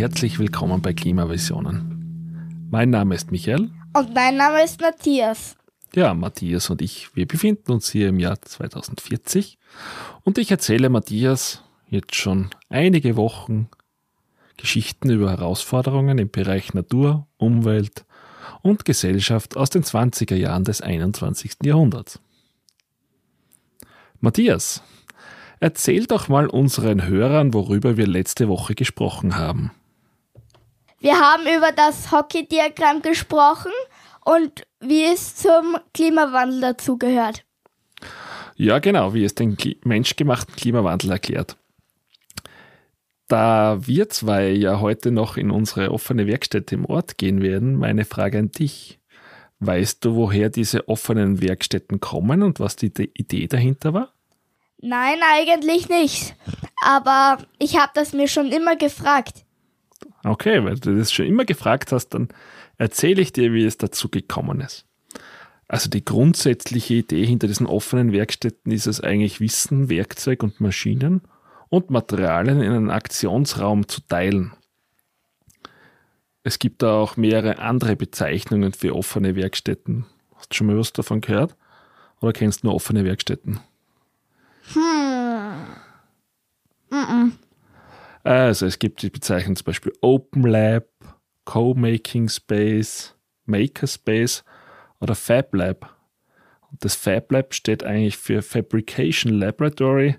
herzlich willkommen bei Klimavisionen. Mein Name ist Michael. Und mein Name ist Matthias. Ja, Matthias und ich, wir befinden uns hier im Jahr 2040 und ich erzähle Matthias jetzt schon einige Wochen Geschichten über Herausforderungen im Bereich Natur, Umwelt und Gesellschaft aus den 20er Jahren des 21. Jahrhunderts. Matthias, erzähl doch mal unseren Hörern, worüber wir letzte Woche gesprochen haben. Wir haben über das Hockey-Diagramm gesprochen und wie es zum Klimawandel dazugehört. Ja, genau, wie es den menschgemachten Klimawandel erklärt. Da wir zwei ja heute noch in unsere offene Werkstätte im Ort gehen werden, meine Frage an dich. Weißt du, woher diese offenen Werkstätten kommen und was die Idee dahinter war? Nein, eigentlich nicht. Aber ich habe das mir schon immer gefragt. Okay, weil du das schon immer gefragt hast, dann erzähle ich dir, wie es dazu gekommen ist. Also die grundsätzliche Idee hinter diesen offenen Werkstätten ist es eigentlich Wissen, Werkzeug und Maschinen und Materialien in einen Aktionsraum zu teilen. Es gibt da auch mehrere andere Bezeichnungen für offene Werkstätten. Hast du schon mal was davon gehört? Oder kennst du nur offene Werkstätten? Also es gibt die Bezeichnung zum Beispiel Open Lab, Co-Making Space, Maker Space oder Fab Lab. Und das Fab Lab steht eigentlich für Fabrication Laboratory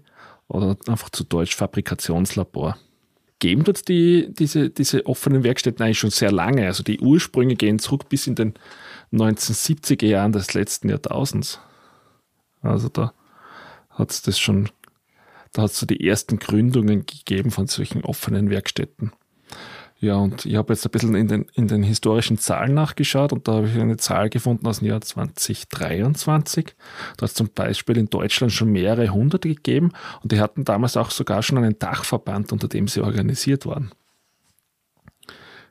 oder einfach zu Deutsch Fabrikationslabor. Geben dort die, diese, diese offenen Werkstätten eigentlich schon sehr lange. Also die Ursprünge gehen zurück bis in den 1970er Jahren des letzten Jahrtausends. Also da hat es das schon, da hat es so die ersten Gründungen gegeben von solchen offenen Werkstätten. Ja, und ich habe jetzt ein bisschen in den, in den historischen Zahlen nachgeschaut und da habe ich eine Zahl gefunden aus dem Jahr 2023. Da hat es zum Beispiel in Deutschland schon mehrere hundert gegeben und die hatten damals auch sogar schon einen Dachverband, unter dem sie organisiert waren.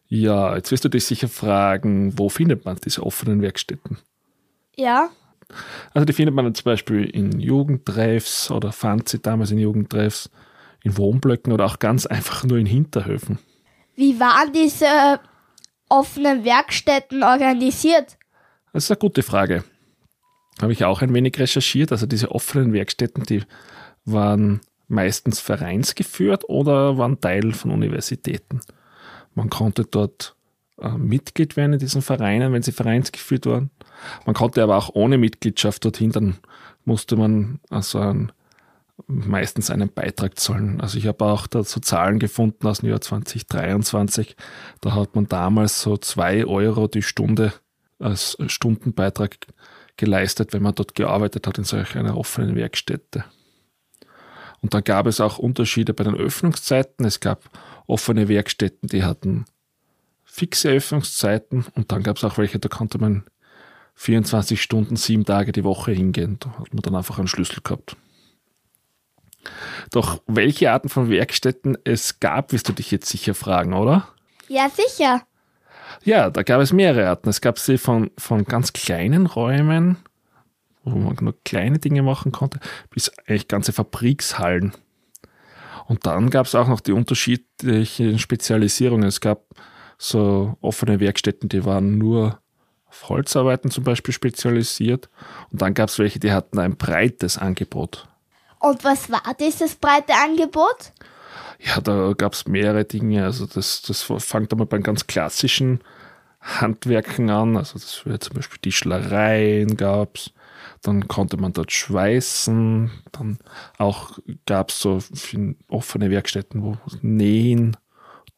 Ja, jetzt wirst du dich sicher fragen, wo findet man diese offenen Werkstätten? Ja. Also die findet man zum Beispiel in Jugendtreffs oder fand sie damals in Jugendtreffs, in Wohnblöcken oder auch ganz einfach nur in Hinterhöfen. Wie waren diese offenen Werkstätten organisiert? Das ist eine gute Frage. Habe ich auch ein wenig recherchiert. Also diese offenen Werkstätten, die waren meistens vereinsgeführt oder waren Teil von Universitäten. Man konnte dort äh, Mitglied werden in diesen Vereinen, wenn sie vereinsgeführt waren. Man konnte aber auch ohne Mitgliedschaft dorthin, dann musste man also ein meistens einen Beitrag zahlen. Also ich habe auch dazu Zahlen gefunden aus dem Jahr 2023. Da hat man damals so zwei Euro die Stunde als Stundenbeitrag geleistet, wenn man dort gearbeitet hat in solch einer offenen Werkstätte. Und dann gab es auch Unterschiede bei den Öffnungszeiten. Es gab offene Werkstätten, die hatten fixe Öffnungszeiten und dann gab es auch welche, da konnte man 24 Stunden, sieben Tage die Woche hingehen. Da hat man dann einfach einen Schlüssel gehabt. Doch welche Arten von Werkstätten es gab, wirst du dich jetzt sicher fragen, oder? Ja, sicher. Ja, da gab es mehrere Arten. Es gab sie von, von ganz kleinen Räumen, wo man nur kleine Dinge machen konnte, bis eigentlich ganze Fabrikshallen. Und dann gab es auch noch die unterschiedlichen Spezialisierungen. Es gab so offene Werkstätten, die waren nur auf Holzarbeiten zum Beispiel spezialisiert. Und dann gab es welche, die hatten ein breites Angebot. Und was war dieses breite Angebot? Ja, da gab es mehrere Dinge. Also das, das fängt einmal beim ganz klassischen Handwerken an. Also das wäre zum Beispiel Tischlereien gab es. Dann konnte man dort schweißen. Dann auch gab es so offene Werkstätten, wo Nähen,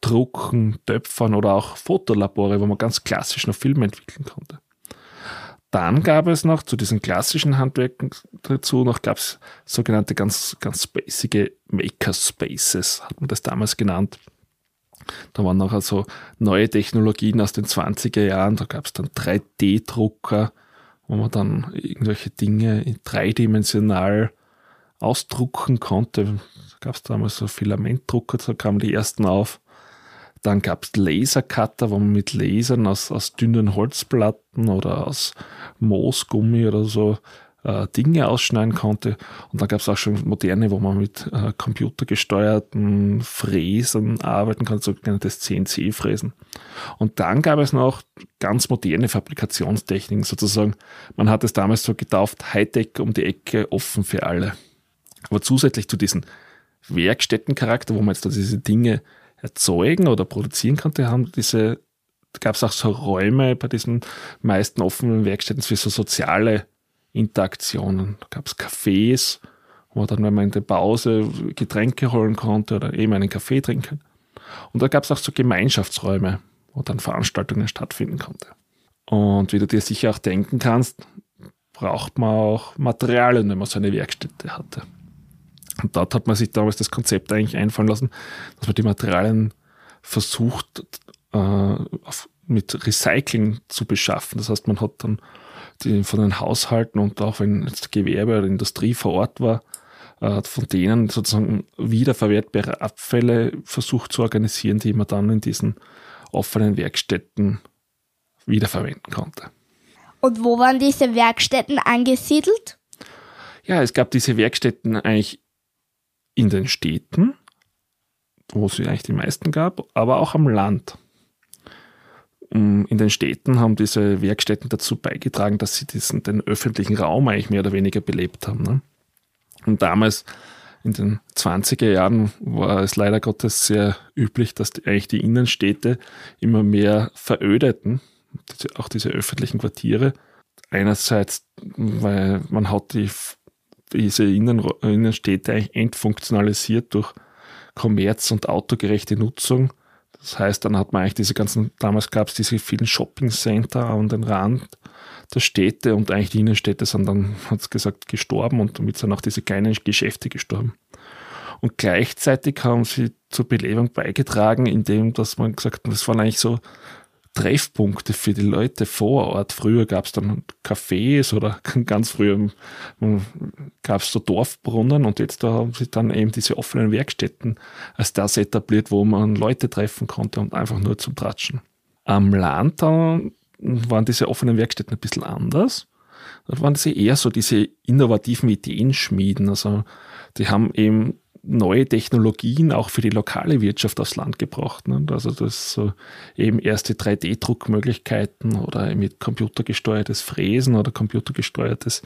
Drucken, Töpfern oder auch Fotolabore, wo man ganz klassisch noch Filme entwickeln konnte. Dann gab es noch zu diesen klassischen Handwerken dazu noch gab es sogenannte ganz, ganz basic Makerspaces, hat man das damals genannt. Da waren noch also neue Technologien aus den 20er Jahren. Da gab es dann 3D-Drucker, wo man dann irgendwelche Dinge dreidimensional ausdrucken konnte. Da gab es damals so Filamentdrucker, da kamen die ersten auf. Dann gab es Lasercutter, wo man mit Lasern aus, aus dünnen Holzplatten oder aus Moosgummi oder so äh, Dinge ausschneiden konnte. Und dann gab es auch schon moderne, wo man mit äh, computergesteuerten Fräsen arbeiten kann, sogenanntes CNC-Fräsen. Und dann gab es noch ganz moderne Fabrikationstechniken, sozusagen. Man hat es damals so getauft, Hightech um die Ecke, offen für alle. Aber zusätzlich zu diesem Werkstättencharakter, wo man jetzt da diese Dinge erzeugen oder produzieren konnte, haben diese, gab es auch so Räume bei diesen meisten offenen Werkstätten für so soziale Interaktionen. Da gab es Cafés, wo dann, wenn man in der Pause Getränke holen konnte oder eben einen Kaffee trinken. Und da gab es auch so Gemeinschaftsräume, wo dann Veranstaltungen stattfinden konnten. Und wie du dir sicher auch denken kannst, braucht man auch Materialien, wenn man so eine Werkstätte hatte. Und dort hat man sich damals das Konzept eigentlich einfallen lassen, dass man die Materialien versucht, äh, auf, mit Recycling zu beschaffen. Das heißt, man hat dann die von den Haushalten und auch wenn jetzt Gewerbe oder Industrie vor Ort war, äh, von denen sozusagen wiederverwertbare Abfälle versucht zu organisieren, die man dann in diesen offenen Werkstätten wiederverwenden konnte. Und wo waren diese Werkstätten angesiedelt? Ja, es gab diese Werkstätten eigentlich in den Städten, wo es eigentlich die meisten gab, aber auch am Land. Mm, in den Städten haben diese Werkstätten dazu beigetragen, dass sie diesen, den öffentlichen Raum eigentlich mehr oder weniger belebt haben. Ne? Und damals, in den 20er Jahren, war es leider Gottes sehr üblich, dass die, eigentlich die Innenstädte immer mehr verödeten, auch diese öffentlichen Quartiere. Einerseits, weil man hat die, diese Innen, Innenstädte eigentlich entfunktionalisiert durch Kommerz und autogerechte Nutzung das heißt, dann hat man eigentlich diese ganzen, damals gab es diese vielen Shopping-Center an den Rand der Städte und eigentlich die Innenstädte sind dann, hat es gesagt, gestorben und damit sind auch diese kleinen Geschäfte gestorben. Und gleichzeitig haben sie zur Belebung beigetragen, indem dass man gesagt hat, das waren eigentlich so Treffpunkte für die Leute vor Ort. Früher gab es dann Cafés oder ganz früher gab es so Dorfbrunnen und jetzt da haben sie dann eben diese offenen Werkstätten als das etabliert, wo man Leute treffen konnte und einfach nur zum Tratschen. Am Land waren diese offenen Werkstätten ein bisschen anders. Da waren sie eher so diese innovativen Ideenschmieden. Also die haben eben neue Technologien auch für die lokale Wirtschaft aufs Land gebracht. Ne? Also das so eben erste 3D-Druckmöglichkeiten oder mit computergesteuertes Fräsen oder computergesteuertes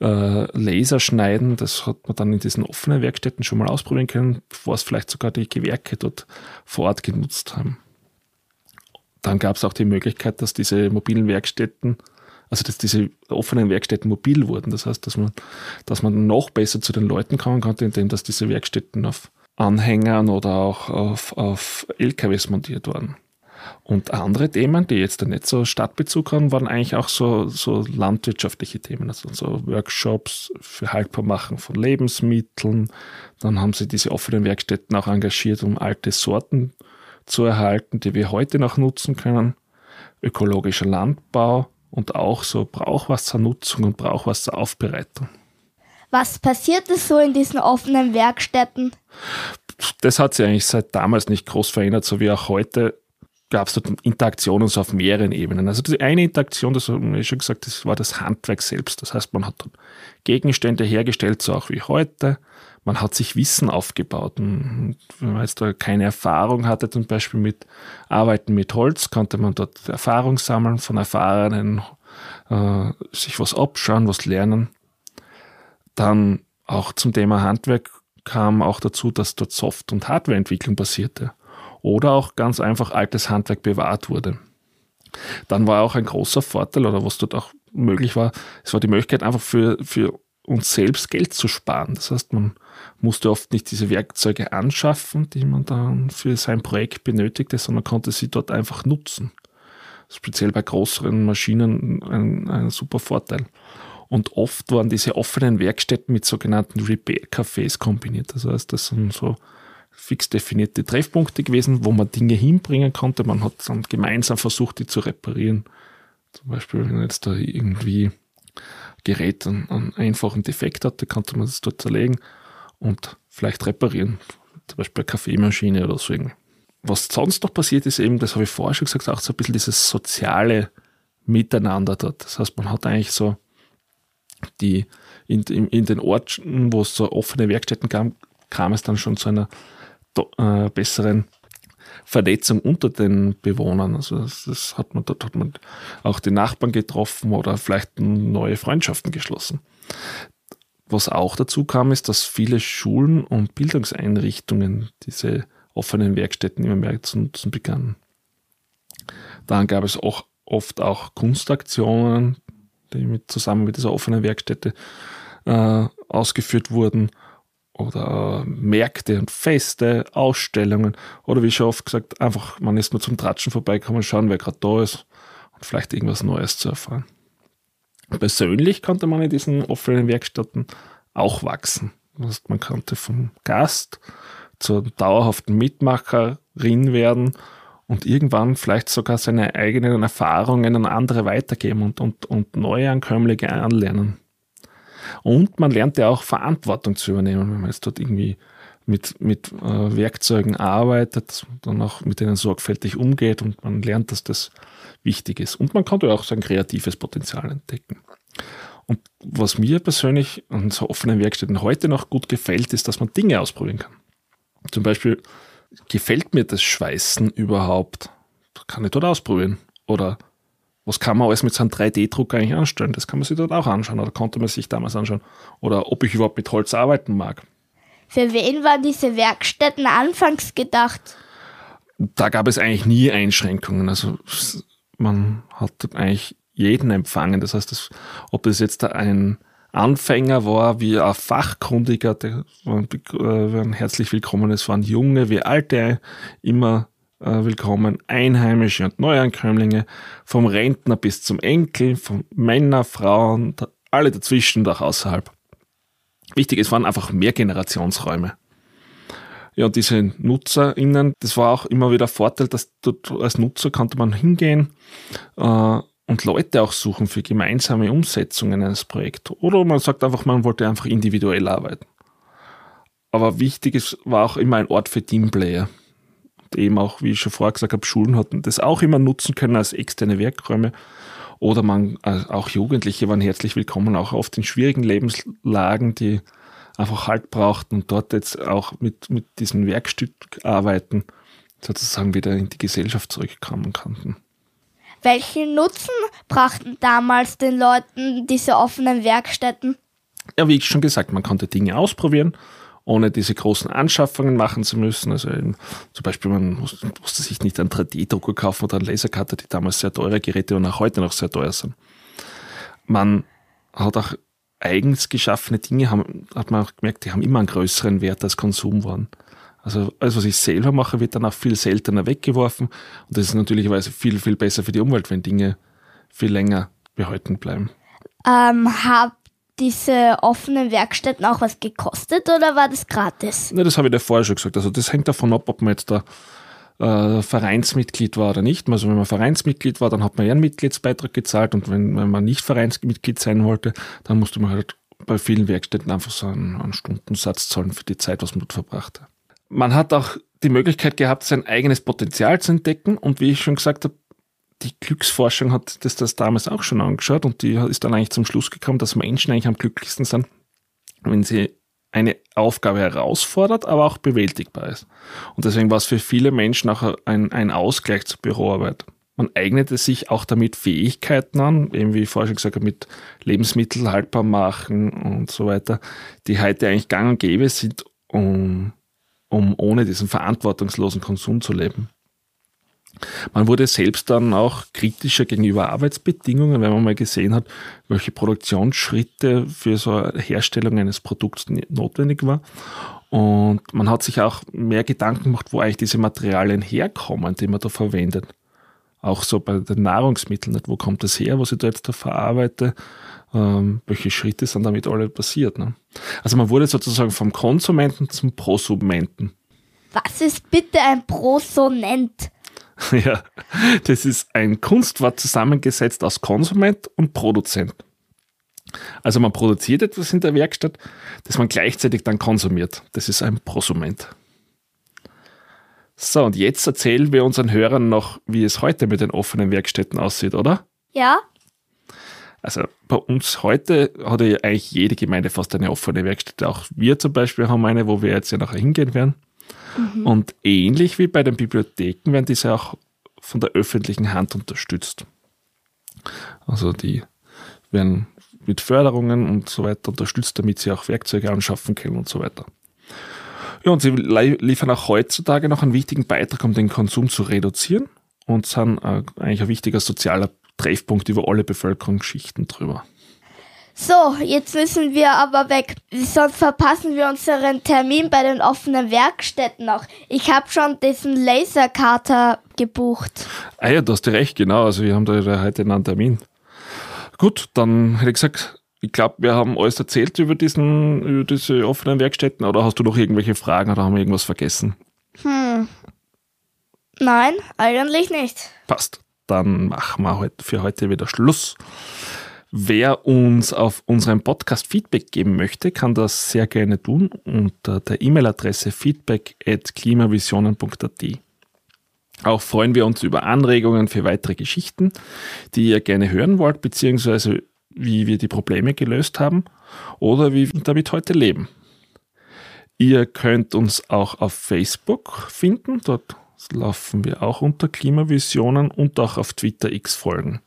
äh, Laserschneiden. Das hat man dann in diesen offenen Werkstätten schon mal ausprobieren können, bevor es vielleicht sogar die Gewerke dort vor Ort genutzt haben. Dann gab es auch die Möglichkeit, dass diese mobilen Werkstätten also dass diese offenen Werkstätten mobil wurden. Das heißt, dass man, dass man noch besser zu den Leuten kommen konnte, indem dass diese Werkstätten auf Anhängern oder auch auf, auf LKWs montiert waren. Und andere Themen, die jetzt nicht so Stadtbezug haben, waren eigentlich auch so, so landwirtschaftliche Themen, also so Workshops für Haltbarmachen von Lebensmitteln. Dann haben sie diese offenen Werkstätten auch engagiert, um alte Sorten zu erhalten, die wir heute noch nutzen können. Ökologischer Landbau und auch so Brauchwassernutzung und Brauchwasseraufbereitung. Was passiert es so in diesen offenen Werkstätten? Das hat sich eigentlich seit damals nicht groß verändert, so wie auch heute gab es dort Interaktionen so auf mehreren Ebenen. Also die eine Interaktion, das habe ich schon gesagt, das war das Handwerk selbst. Das heißt, man hat dann Gegenstände hergestellt, so auch wie heute man hat sich Wissen aufgebaut. Und wenn man jetzt da keine Erfahrung hatte, zum Beispiel mit Arbeiten mit Holz, konnte man dort Erfahrung sammeln von Erfahrenen, äh, sich was abschauen, was lernen. Dann auch zum Thema Handwerk kam auch dazu, dass dort Soft- und Hardwareentwicklung passierte. Oder auch ganz einfach altes Handwerk bewahrt wurde. Dann war auch ein großer Vorteil, oder was dort auch möglich war, es war die Möglichkeit einfach für, für uns selbst Geld zu sparen. Das heißt, man musste oft nicht diese Werkzeuge anschaffen, die man dann für sein Projekt benötigte, sondern konnte sie dort einfach nutzen. Speziell bei größeren Maschinen ein, ein super Vorteil. Und oft waren diese offenen Werkstätten mit sogenannten Repair-Cafés kombiniert. Das heißt, das sind so fix definierte Treffpunkte gewesen, wo man Dinge hinbringen konnte. Man hat dann gemeinsam versucht, die zu reparieren. Zum Beispiel, wenn jetzt da irgendwie Gerät einen, einen einfachen Defekt hatte, konnte man das dort zerlegen und vielleicht reparieren. Zum Beispiel eine Kaffeemaschine oder so. Was sonst noch passiert ist eben, das habe ich vorher schon gesagt, auch so ein bisschen dieses soziale Miteinander dort. Das heißt, man hat eigentlich so Die in, in, in den Orten, wo es so offene Werkstätten gab, kam es dann schon zu einer äh, besseren Vernetzung unter den Bewohnern. Also das, das, hat man, dort hat man auch die Nachbarn getroffen oder vielleicht neue Freundschaften geschlossen. Was auch dazu kam, ist, dass viele Schulen und Bildungseinrichtungen diese offenen Werkstätten immer mehr zu nutzen begannen. Dann gab es auch oft auch Kunstaktionen, die mit, zusammen mit dieser offenen Werkstätte äh, ausgeführt wurden oder Märkte und Feste, Ausstellungen oder wie schon oft gesagt, einfach man ist nur zum Tratschen vorbeikommen, schauen, wer gerade da ist und vielleicht irgendwas Neues zu erfahren. Persönlich konnte man in diesen offenen Werkstätten auch wachsen. Man konnte vom Gast zur dauerhaften Mitmacherin werden und irgendwann vielleicht sogar seine eigenen Erfahrungen an andere weitergeben und, und, und neue Ankömmlinge anlernen. Und man lernt ja auch Verantwortung zu übernehmen, wenn man jetzt dort irgendwie mit, mit äh, Werkzeugen arbeitet, dann auch mit denen sorgfältig umgeht und man lernt, dass das wichtig ist. Und man kann da auch sein kreatives Potenzial entdecken. Und was mir persönlich an so offenen Werkstätten heute noch gut gefällt, ist, dass man Dinge ausprobieren kann. Zum Beispiel, gefällt mir das Schweißen überhaupt? Kann ich dort ausprobieren. Oder was kann man alles mit so einem 3D-Drucker eigentlich anstellen? Das kann man sich dort auch anschauen oder konnte man sich damals anschauen. Oder ob ich überhaupt mit Holz arbeiten mag. Für wen waren diese Werkstätten anfangs gedacht? Da gab es eigentlich nie Einschränkungen. Also man hat eigentlich jeden empfangen. Das heißt, das, ob das jetzt ein Anfänger war, wie ein Fachkundiger, der waren herzlich willkommen. Es waren Junge wie Alte, immer äh, willkommen. Einheimische und Neuankömmlinge, vom Rentner bis zum Enkel, von Männer, Frauen, alle dazwischen und auch außerhalb. Wichtig, es waren einfach mehr Generationsräume. Ja, diese NutzerInnen, das war auch immer wieder Vorteil, dass dort als Nutzer konnte man hingehen äh, und Leute auch suchen für gemeinsame Umsetzungen eines Projekts. Oder man sagt einfach, man wollte einfach individuell arbeiten. Aber wichtig ist, war auch immer ein Ort für Teamplayer eben auch, wie ich schon vorher gesagt habe, Schulen hatten das auch immer nutzen können als externe Werkräume. Oder man, äh, auch Jugendliche waren herzlich willkommen, auch oft in schwierigen Lebenslagen, die einfach Halt brauchten und dort jetzt auch mit, mit diesen Werkstückarbeiten sozusagen wieder in die Gesellschaft zurückkommen konnten. Welchen Nutzen brachten damals den Leuten diese offenen Werkstätten? Ja, wie ich schon gesagt, man konnte Dinge ausprobieren ohne diese großen Anschaffungen machen zu müssen. Also eben, zum Beispiel, man musste, sich nicht einen 3D-Drucker kaufen oder einen Lasercutter, die damals sehr teure Geräte und auch heute noch sehr teuer sind. Man hat auch eigens geschaffene Dinge, haben, hat man auch gemerkt, die haben immer einen größeren Wert als Konsumwaren. Also alles, was ich selber mache, wird dann auch viel seltener weggeworfen. Und das ist natürlicherweise viel, viel besser für die Umwelt, wenn Dinge viel länger behalten bleiben. Ähm, hab, diese offenen Werkstätten auch was gekostet oder war das gratis? Ne, das habe ich dir vorher schon gesagt. Also das hängt davon ab, ob man jetzt da äh, Vereinsmitglied war oder nicht. Also wenn man Vereinsmitglied war, dann hat man ja einen Mitgliedsbeitrag gezahlt und wenn, wenn man nicht Vereinsmitglied sein wollte, dann musste man halt bei vielen Werkstätten einfach so einen, einen Stundensatz zahlen für die Zeit, was man dort verbracht hat. Man hat auch die Möglichkeit gehabt, sein eigenes Potenzial zu entdecken und wie ich schon gesagt habe, die Glücksforschung hat das, das damals auch schon angeschaut und die ist dann eigentlich zum Schluss gekommen, dass Menschen eigentlich am glücklichsten sind, wenn sie eine Aufgabe herausfordert, aber auch bewältigbar ist. Und deswegen war es für viele Menschen auch ein, ein Ausgleich zur Büroarbeit. Man eignete sich auch damit Fähigkeiten an, eben wie ich vorher schon gesagt habe, mit Lebensmittel haltbar machen und so weiter, die heute eigentlich gang und gäbe sind, um, um ohne diesen verantwortungslosen Konsum zu leben. Man wurde selbst dann auch kritischer gegenüber Arbeitsbedingungen, weil man mal gesehen hat, welche Produktionsschritte für so eine Herstellung eines Produkts notwendig war. Und man hat sich auch mehr Gedanken gemacht, wo eigentlich diese Materialien herkommen, die man da verwendet. Auch so bei den Nahrungsmitteln, nicht? wo kommt das her, was ich da jetzt da verarbeite, ähm, welche Schritte sind damit alle passiert. Ne? Also man wurde sozusagen vom Konsumenten zum Prosumenten. Was ist bitte ein Prosonent? Ja, das ist ein Kunstwort zusammengesetzt aus Konsument und Produzent. Also man produziert etwas in der Werkstatt, das man gleichzeitig dann konsumiert. Das ist ein Prosument. So, und jetzt erzählen wir unseren Hörern noch, wie es heute mit den offenen Werkstätten aussieht, oder? Ja. Also bei uns heute hat ja eigentlich jede Gemeinde fast eine offene Werkstätte. Auch wir zum Beispiel haben eine, wo wir jetzt ja nachher hingehen werden. Mhm. Und ähnlich wie bei den Bibliotheken werden diese auch von der öffentlichen Hand unterstützt. Also die werden mit Förderungen und so weiter unterstützt, damit sie auch Werkzeuge anschaffen können und so weiter. Ja, und sie liefern auch heutzutage noch einen wichtigen Beitrag, um den Konsum zu reduzieren und sind äh, eigentlich ein wichtiger sozialer Treffpunkt über alle Bevölkerungsschichten drüber. So, jetzt müssen wir aber weg. Sonst verpassen wir unseren Termin bei den offenen Werkstätten noch. Ich habe schon diesen Laserkater gebucht. Ah ja, du hast recht, genau. Also wir haben da heute einen Termin. Gut, dann hätte ich gesagt, ich glaube, wir haben alles erzählt über, diesen, über diese offenen Werkstätten oder hast du noch irgendwelche Fragen oder haben wir irgendwas vergessen? Hm. Nein, eigentlich nicht. Passt. Dann machen wir für heute wieder Schluss. Wer uns auf unserem Podcast Feedback geben möchte, kann das sehr gerne tun unter der E-Mail-Adresse feedback.klimavisionen.at. Auch freuen wir uns über Anregungen für weitere Geschichten, die ihr gerne hören wollt, beziehungsweise wie wir die Probleme gelöst haben oder wie wir damit heute leben. Ihr könnt uns auch auf Facebook finden, dort laufen wir auch unter Klimavisionen und auch auf Twitter X folgen.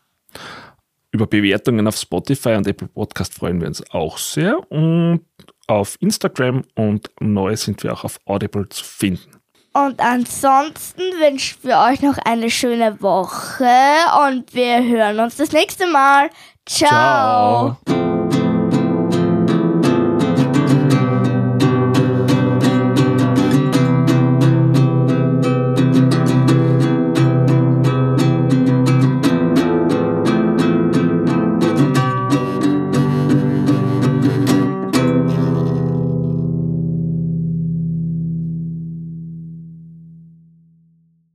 Über Bewertungen auf Spotify und Apple Podcast freuen wir uns auch sehr. Und auf Instagram und neu sind wir auch auf Audible zu finden. Und ansonsten wünschen wir euch noch eine schöne Woche und wir hören uns das nächste Mal. Ciao. Ciao.